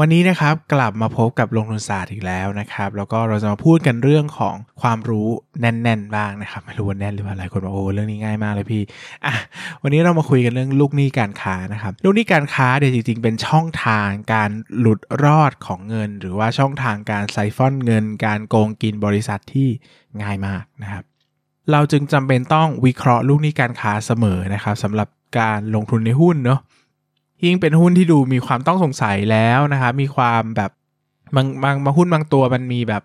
วันนี้นะครับกลับมาพบกับลงทุนศาสตร์อีกแล้วนะครับแล้วก็เราจะมาพูดกันเรื่องของความรู้แน่นๆบ้างนะครับไม่รู้ว่าแน่นหรือเปล่าหลายคนบอกโอ้เรื่องนี้ง่ายมากเลยพี่อะวันนี้เรามาคุยกันเรื่องลูกหนี้การค้านะครับลูกหนี้การค้าเนี่ยวจริงๆ เป็นช่องทางการหลุดรอดของเงิน หรือว่าช่องทางการไซฟอนเงิน การโกงกินบริษัทที่ง่ายมากนะครับเราจึงจำเป็นต้องวิเคราะห์ลูกหนี้การค้าเสมอนะครับสำหรับการลงทุนในหุ้นเนาะ ยิ่งเป็นหุ้นที่ดูมีความต้องสงสัยแล้วนะครับมีความแบบบางบางบางหุ้นบางตัวมันมีแบบ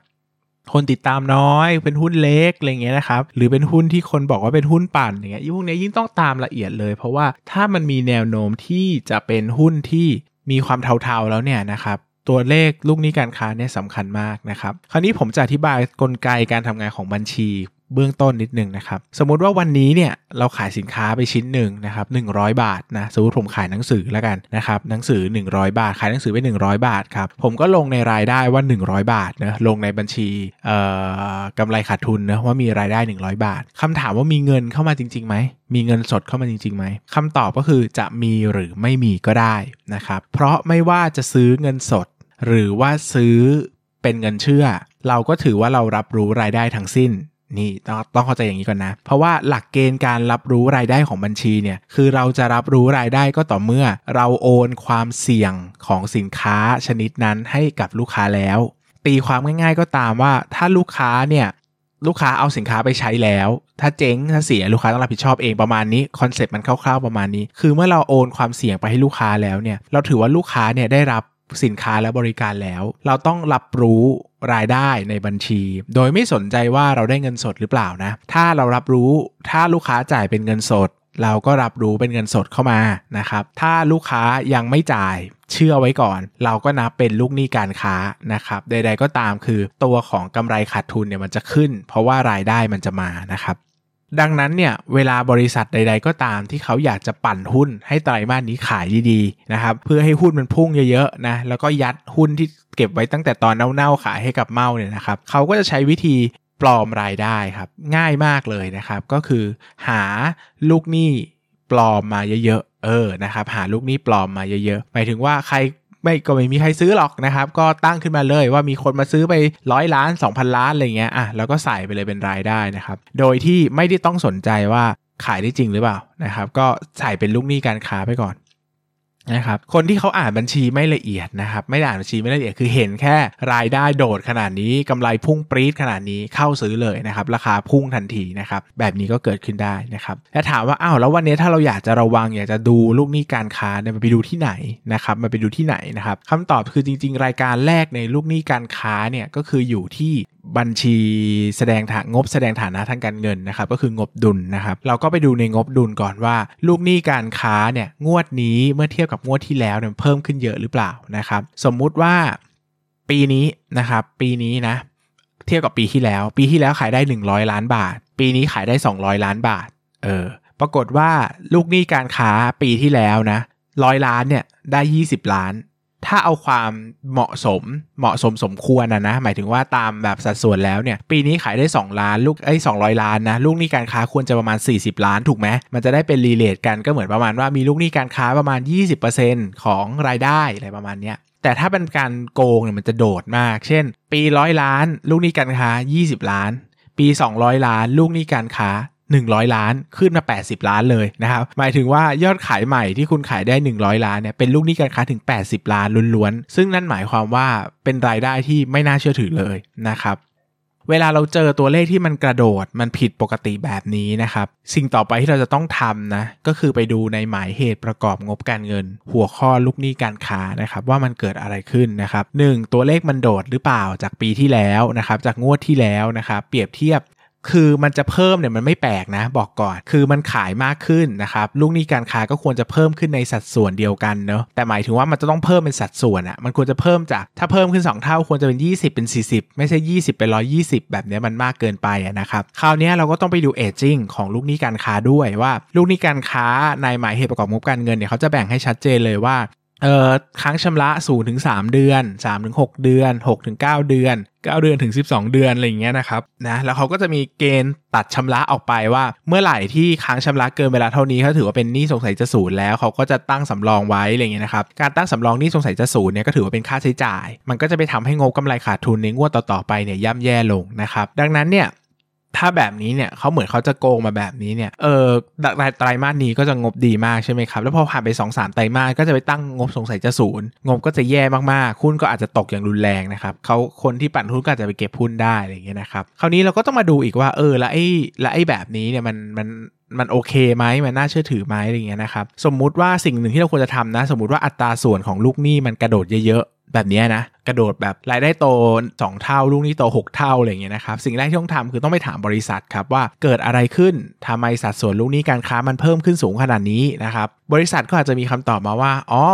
คนติดตามน้อย เป็นหุ้นเล็กอะไรเงี้ยนะครับ หรือเป็นหุ้นที่คนบอกว่าเป็นหุ้นปั่นอย่างเงี้ยพวกนี้ยิ่งต้องตามละเอียดเลย เพราะว่าถ้ามันมีแนวโน้มที่จะเป็นหุ้นที่มีความเทาๆแล้วเนี่ยนะครับ ตัวเลขลูกนี้การค้าเนี่ยสำคัญมากนะครับ คราวนี้ผมจะอธิบายกลไกการทำงานของบัญชีเบื้องต้นนิดนึงนะครับ สมมุติว่าวันนี้เนี่ยเราขายสินค้าไปชิ้นหนึ่งนะครับ100 บาทนะสมมติผมขายหนังสือแล้วกันนะครับหนังสือ 100 บาท ขายหนังสือไป 100 บาทครับผมก็ลงในรายได้ว่า 100 บาทนะลงในบัญชีเอ่อกำไรขาดทุนนะว่ามีรายได้ 100 บาทคำถามว่ามีเงินเข้ามาจริงๆไหมมีเงินสดเข้ามาจริงๆไหมคำตอบก็คือจะมีหรือไม่มีก็ได้นะครับเพราะไม่ว่าจะซื้อเงินสด หรือว่าซื้อเป็นเงินเชื่อ เราก็ถือว่าเรารับรู้รายได้ทั้งสิ้น นี่ต้องต้องเข้าใจอย่างนี้ก่อนนะ เพราะว่าหลักเกณฑ์การรับรู้รายได้ของบัญชีเนี่ยคือเราจะรับรู้รายได้ก็ต่อเมื่อ เราโอนความเสี่ยงของสินค้าชนิดนั้นให้กับลูกค้าแล้ว ตีความง่ายๆก็ตามว่าถ้าลูกค้าเนี่ยลูกค้าเอาสินค้าไปใช้แล้ว ถ้าเจ๊งถ้าเสียลูกค้าต้องรับผิดชอบเองประมาณนี้ concept มันคร่าวๆประมาณนี้ คือเมื่อเราโอนความเสี่ยงไปให้ลูกค้าแล้วเนี่ยเราถือว่าลูกค้าเนี่ยได้รับ สินค้าและบริการแล้ว เราต้องรับรู้รายได้ในบัญชี โดยไม่สนใจว่าเราได้เงินสดหรือเปล่านะ ถ้าเรารับรู้ถ้าลูกค้าจ่ายเป็นเงินสด เราก็รับรู้เป็นเงินสดเข้ามานะครับ ถ้าลูกค้ายังไม่จ่ายเชื่อไว้ก่อน เราก็นับเป็นลูกหนี้การค้านะครับใด ๆก็ตามคือตัวของกำไรขาดทุนเนี่ยมันจะขึ้น เพราะว่ารายได้มันจะมานะครับ ดังนั้นเนี่ยเวลาบริษัทใด ๆ ก็ตามที่เขาอยากจะปั่นหุ้นให้ไตรมาสนี้ขายดีๆนะครับเพื่อให้หุ้นมันพุ่งเยอะๆนะแล้วก็ยัดหุ้นที่เก็บไว้ตั้งแต่ตอนเน่าๆขายให้กับเมาเนี่ยนะครับเขาก็จะใช้วิธีปลอมรายได้ครับง่ายมากเลยนะครับ ก็คือหาลูกหนี้ปลอมมาเยอะๆเออนะครับหาลูกหนี้ปลอมมาเยอะๆหมายถึงว่าใคร ไม่ก็ไม่มีใครซื้อหรอกนะครับ ก็ตั้งขึ้นมาเลยว่ามีคนมาซื้อไปร้อยล้าน 2,000 ล้านอะไรเงี้ยอะแล้วก็ใส่ไปเลยเป็นรายได้นะครับ โดยที่ไม่ได้ต้องสนใจว่าขายได้จริงหรือเปล่านะครับ ก็ใส่เป็นลูกหนี้การค้าไปก่อน นะครับคนที่เขาอ่านบัญชีไม่ละเอียดนะครับไม่ได้อ่านบัญชีไม่ละเอียดคือเห็นแค่รายได้โดดขนาดนี้กำไรพุ่งปรี๊ดขนาดนี้เข้าซื้อเลยนะครับราคาพุ่งทันทีนะครับแบบนี้ก็เกิดขึ้นได้นะครับและถามว่าอ้าวแล้ววันนี้ถ้าเราอยากจะระวังอยากจะดูลูกหนี้การค้าเนี่ยมันไปดูที่ไหนนะครับมันไปดูที่ไหนนะครับคำตอบคือจริง ๆ รายการแรกในลูกหนี้การค้าเนี่ยก็คืออยู่ที่ บัญชีแสดงฐานงบแสดงฐานะทางการเงินนะครับก็คืองบดุลนะครับ เราก็ไปดูในงบดุลก่อนว่า ลูกหนี้การค้าเนี่ยงวดนี้เมื่อเทียบกับงวดที่แล้วเนี่ยเพิ่มขึ้นเยอะหรือเปล่านะครับ สมมุติว่าปีนี้นะครับปีนี้นะเทียบกับปีที่แล้ว ปีที่แล้วขายได้ 100 ล้านบาท ปีนี้ขายได้ 200 ล้านบาทเออปรากฏว่าลูกหนี้การค้าปีที่แล้วนะร้อยล้านเนี่ยได้ 20 ล้าน ถ้าเอาความเหมาะสมเหมาะสมสมควรนะนะหมายถึงว่าตามแบบสัดส่วนแล้วเนี่ย ปีนี้ขายได้ 2 ล้านลูกไอ้สองล้านนะลูกหนี้การค้าควรจะประมาณ 40 ล้านถูกไหมมันจะได้เป็นรีเลทกันก็เหมือนประมาณว่ามีลูกหนี้การค้าประมาณ 20%ของรายได้อะไรประมาณเนี้ยแต่ถ้าเป็นการโกงเนี่ยมันจะโดดมาก เช่น ปีร้อยล้าน ลูกหนี้การค้า 20 ล้าน ปี 200 ล้าน ลูกหนี้การค้า 100 ล้านขึ้นมา 80 ล้านเลยนะครับหมายถึงว่ายอดขายใหม่ที่คุณขายได้ 100 ล้านเนี่ยเป็นลูกหนี้การค้าถึง 80 ล้านล้วนๆซึ่งนั่นหมายความว่าเป็นรายได้ที่ไม่น่าเชื่อถือเลยนะครับเวลาเราเจอตัวเลขที่มันกระโดดมันผิดปกติแบบนี้นะครับ สิ่งต่อไปที่เราจะต้องทำนะก็คือไปดูในหมายเหตุประกอบงบการเงิน หัวข้อลูกหนี้การค้านะครับว่ามันเกิดอะไรขึ้นนะครับ 1. ตัวเลขมันโดดหรือเปล่าจากปีที่แล้วนะครับจากงวดที่แล้วนะครับเปรียบเทียบ คือมันจะเพิ่มเนี่ยมันไม่แปลกนะ บอกก่อนคือมันขายมากขึ้นนะครับลูกหนี้การค้าก็ควรจะเพิ่มขึ้นในสัดส่วนเดียวกันเนาะแต่หมายถึงว่ามันจะต้องเพิ่มเป็นสัดส่วนอะมันควรจะเพิ่มจากถ้าเพิ่มขึ้น 2 เท่าควรจะเป็น 20 เป็น 40 ไม่ใช่ 20 เป็น 120 แบบนี้มันมากเกินไปอะนะครับคราวนี้เราก็ต้องไปดูเอจจิ้งของลูกหนี้การค้าด้วยว่า ลูกหนี้การค้าในหมายเหตุประกอบงบการเงินเนี่ยเขาจะแบ่งให้ชัดเจนเลยว่า เอ่อค้างชำระ0ถึง3เดือน3ถึง6เดือน6ถึง9เดือน 9 เดือนถึง 12 เดือนอะไรอย่างเงี้ยนะครับนะแล้วเขาก็จะมีเกณฑ์ตัดชำระออกไปว่า เมื่อไหร่ที่ค้างชำระเกินเวลาเท่านี้เขาถือว่าเป็นหนี้สงสัยจะศูนย์แล้วเขาก็จะตั้งสำรองไว้อะไรอย่างเงี้ยนะครับการตั้งสำรองหนี้สงสัยจะศูนย์เนี่ยก็ถือว่าเป็นค่าใช้จ่าย มันก็จะไปทำให้งบกำไรขาดทุนในงวดต่อๆไปเนี่ยย่ำแย่ลงนะครับดังนั้นเนี่ย ถ้าแบบนี้เนี่ยเขาเหมือนเขาจะโกงมาแบบนี้เนี่ยเออไตรมาสนี้ก็จะงบดีมากใช่ไหมครับ แล้วพอผ่านไป2อสามไตรมาสก็จะไปตั้งงบสงสัยจะศูนย์งบก็จะแย่มากๆหุ้นก็อาจจะตกอย่างรุนแรงนะครับเขาคนที่ปั่นหุ้นก็อาจจะไปเก็บหุ้นได้อะไรอย่างเงี้ยนะครับคราวนี้เราก็ต้องมาดูอีกว่าเออแล้วไอ้แล้วไอ้แบบนี้เนี่ยมันมันมันโอเคไหมมันน่าเชื่อถือไหมอะไรเงี้ยนะครับสมมุติว่าสิ่งหนึ่งที่เราควรจะทำนะ สมมุติว่าอัตราส่วนของลูกหนี้มันกระโดดเยอะ แบบนี้นะ กระโดดแบบรายได้โต 2 เท่าลูกนี้โต 6 เท่าอะไรอย่างเงี้ยนะครับ สิ่งแรกที่ต้องทำคือต้องไปถามบริษัทครับว่าเกิดอะไรขึ้นทำไมสัดส่วนลูกนี้การค้ามันเพิ่มขึ้นสูงขนาดนี้นะครับบริษัทก็อาจจะมีคำตอบมาว่าอ๋อ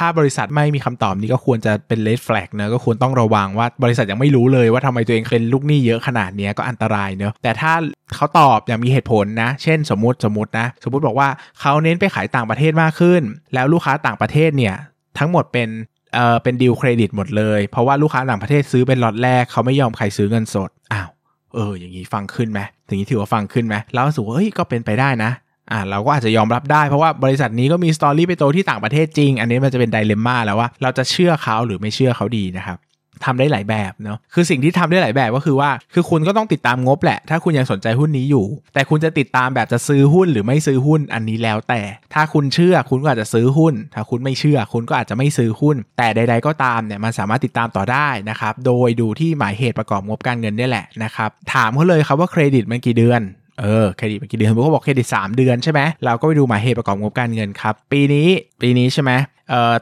ถ้าบริษัทไม่มีคำตอบนี้ก็ควรจะเป็น red flag เนอะก็ควรต้องระวังว่าบริษัทยังไม่รู้เลยว่าทำไมตัวเองเป็นลูกหนี้เยอะขนาดนี้ก็อันตรายเนอะแต่ถ้าเขาตอบอย่างมีเหตุผลนะ เช่นสมมติสมมตินะ สมมติบอกว่าเขาเน้นไปขายต่างประเทศมากขึ้น แล้วลูกค้าต่างประเทศเนี่ยทั้งหมดเป็น เออเป็นดีลเครดิตหมดเลย เพราะว่าลูกค้าต่างประเทศซื้อเป็นล็อตแรกเขาไม่ยอมใครซื้อเงินสดอ้าวเออ อย่างนี้ฟังขึ้นไหมถึงนี้ถือว่าฟังขึ้นไหมแล้วสูเฮ้ยก็เป็นไปได้นะอ่าเราก็อาจจะยอมรับได้เพราะว่าบริษัทนี้ก็มีสตอรี่ไปโตที่ต่างประเทศจริง อันนี้มันจะเป็นไดเลม่าแล้วว่าเราจะเชื่อเขาหรือไม่เชื่อเขาดีนะครับ ทำได้หลายแบบเนาะคือสิ่งที่ทำได้หลายแบบก็คือว่า คือคุณก็ต้องติดตามงบแหละ ถ้าคุณยังสนใจหุ้นนี้อยู่ แต่คุณจะติดตามแบบจะซื้อหุ้นหรือไม่ซื้อหุ้นอันนี้แล้วแต่ ถ้าคุณเชื่อคุณก็อาจจะซื้อหุ้น ถ้าคุณไม่เชื่อ คุณก็อาจจะไม่ซื้อหุ้น แต่ใด ๆ ก็ตามเนี่ยมันสามารถติดตามต่อได้นะครับ โดยดูที่หมายเหตุประกอบงบการเงินนี่แหละนะครับ ถามเขาเลยครับว่าเครดิตมันกี่เดือนเออเครดิตมันกี่เดือนเขาบอกเครดิต 3 เดือนใช่ไหมเราก็ไปดูหมายเหตุประกอบงบการเงินครับ ปีนี้ปีนี้ใช่ไหมเออ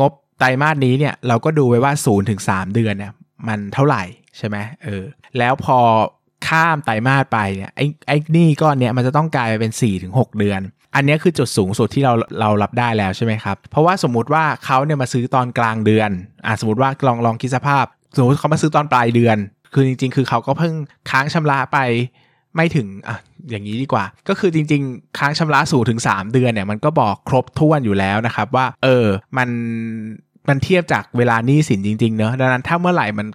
งบ ไตรมาสนี้เนี่ยเราก็ดูไว้ว่า0ูนถึงสเดือนเนี่ยมันเท่าไหร่ใช่ไหมเออแล้วพอข้ามไตรมาสไปเนี่ยไอ้ไอ้นี่ก้อนเนี้ยมันจะต้องกลายไปเป็น4ี่ถึงหเดือน อันนี้คือจุดสูงสุดที่เราเรารับได้แล้วใช่ไหมครับ เพราะว่าสมมุติว่าเขาเนี่ยมาซื้อตอนกลางเดือนอ่าสมมติว่าลองลองคิดสภาพ สมมติเขามาซื้อตอนปลายเดือน คือจริง ๆ คือเขาก็เพิ่งค้างชำระไปไม่ถึงอะอย่างนี้ดีกว่า ก็คือจริง ๆ ค้างชำระสูงถึง 3 เดือนเนี่ยมันก็บอกครบถ้วนอยู่แล้วนะครับว่า เออมัน มันเทียบจากเวลานี้สินจริงๆเนอะดังนั้นถ้าเมื่อไหร่มัน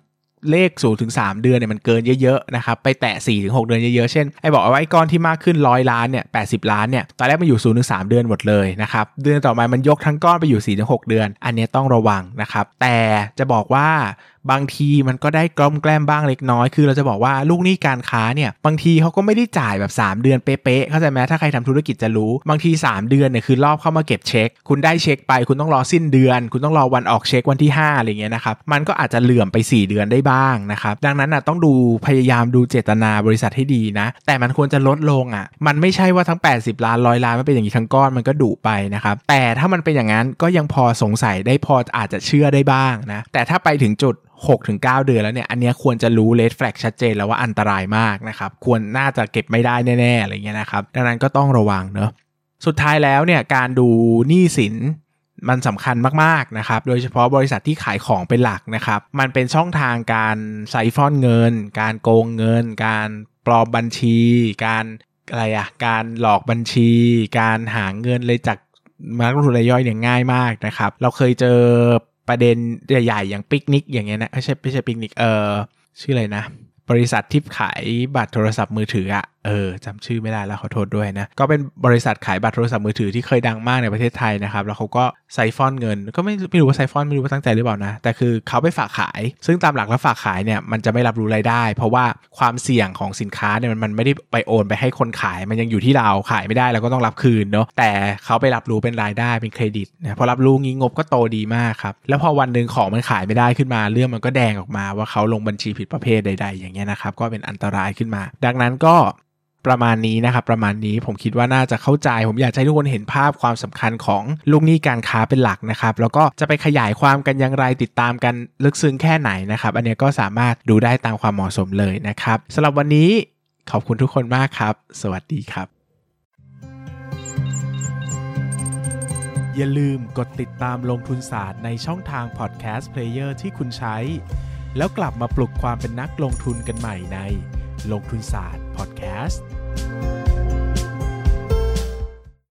เลขสูงถึง3เดือนเนี่ยมันเกินเยอะๆนะครับไปแตะ4ถึง6เดือนเยอะๆเช่นไอ้บอกเอาไว้ก้อนที่มากขึ้นร้อยล้านเนี่ยแปล้านเนี่ยตอนแรกมันอยู่0ถึง3เดือนหมดเลยนะครับเดือนต่อมามันยกทั้งก้อนไปอยู่4ถึง6เดือน อันนี้ต้องระวังนะครับแต่จะบอกว่า บางทีมันก็ได้กล้มแกล้มบ้างเล็กน้อย คือเราจะบอกว่าลูกหนี้การค้าเนี่ย บางทีเขาก็ไม่ได้จ่ายแบบ 3 เดือนเป๊ะๆเข้าใจไหมถ้าใครทำธุรกิจจะรู้ บางที 3 เดือนเนี่ยคือรอบเข้ามาเก็บเช็ค คุณได้เช็คไป คุณต้องรอสิ้นเดือน คุณต้องรอวันออกเช็ควันที่5อะไรเงี้ยนะครับ มันก็อาจจะเหลื่อมไป 4 เดือนได้บ้างนะครับ ดังนั้นนะต้องดูพยายามดูเจตนาบริษัทให้ดีนะ แต่มันควรจะลดลงอะ มันไม่ใช่ว่าทั้ง 80 ล้านร้อยล้านมันเป็นอย่างนี้ทั้งก้อนมันก็ดุไปนะครับ แต่ถ้ามันเป็นอย่างนั้นก็ยังพอสงสัยได้พออาจจะเชื่อได้บ้างนะ แต่ถ้าไปถึงจุด 6-9เดือนแล้วเนี่ยอันนี้ควรจะรู้ red flag ชัดเจนแล้วว่าอันตรายมากนะครับควรน่าจะเก็บไม่ได้แน่ๆอะไรเงี้ยนะครับดังนั้นก็ต้องระวังเนาะสุดท้ายแล้วเนี่ยการดูหนี้สินมันสำคัญมากๆนะครับ โดยเฉพาะบริษัทที่ขายของเป็นหลักนะครับ มันเป็นช่องทางการไซฟอนเงิน การโกงเงิน การปลอมบัญชี การอะไรอะการหลอกบัญชี การหาเงินเลยจากมาลงทุนรายย่อยเนี่ยง่ายมากนะครับ เราเคยเจอ ประเด็นใหญ่ๆอย่างปิกนิกอย่างเงี้ยนะไม่ใช่ไม่ใช่ปิกนิกเออชื่ออะไรนะ บริษัทที่ขายบัตรโทรศัพท์มือถืออะ เออจำชื่อไม่ได้แล้วขอโทษด้วยนะ ก็เป็นบริษัทขายบัตรโทรศัพท์มือถือที่เคยดังมากในประเทศไทยนะครับ แล้วเขาก็ไซฟอนเงิน ก็ไม่ไม่รู้ว่าไซฟอนไม่รู้ว่าตั้งใจหรือเปล่านะ แต่คือเขาไปฝากขาย ซึ่งตามหลักแล้วฝากขายเนี่ยมันจะไม่รับรู้รายได้ เพราะว่าความเสี่ยงของสินค้าเนี่ยมันไม่ได้ไปโอนไปให้คนขาย มันยังอยู่ที่เราขายไม่ได้เราก็ต้องรับคืนเนาะ แต่เขาไปรับรู้เป็นรายได้เป็นเครดิตนะพอรับรู้งี้งบก็โตดีมากครับ แล้วพอวันหนึ่งของมันขายไม่ได้ขึ้นมาเรื่องมันก็แดงออกมาว่าเขาลงบัญชีผิดประเภทใด ๆ อย่างเงี้ยนะครับก็เป็นอันตรายขึ้นมา ดังนั้นก็ ประมาณนี้นะครับประมาณนี้ผมคิดว่าน่าจะเข้าใจ ผมอยากให้ทุกคนเห็นภาพความสำคัญของลูกหนี้การค้าเป็นหลักนะครับแล้วก็จะไปขยายความกันอย่างไรติดตามกันลึกซึ้งแค่ไหนนะครับอันนี้ก็สามารถดูได้ตามความเหมาะสมเลยนะครับสำหรับวันนี้ขอบคุณทุกคนมากครับ สวัสดีครับ อย่าลืมกดติดตามลงทุนศาสตร์ในช่องทาง podcast player ที่คุณใช้ แล้วกลับมาปลุกความเป็นนักลงทุนกันใหม่ในลงทุนศาสตร์พอดแคสต์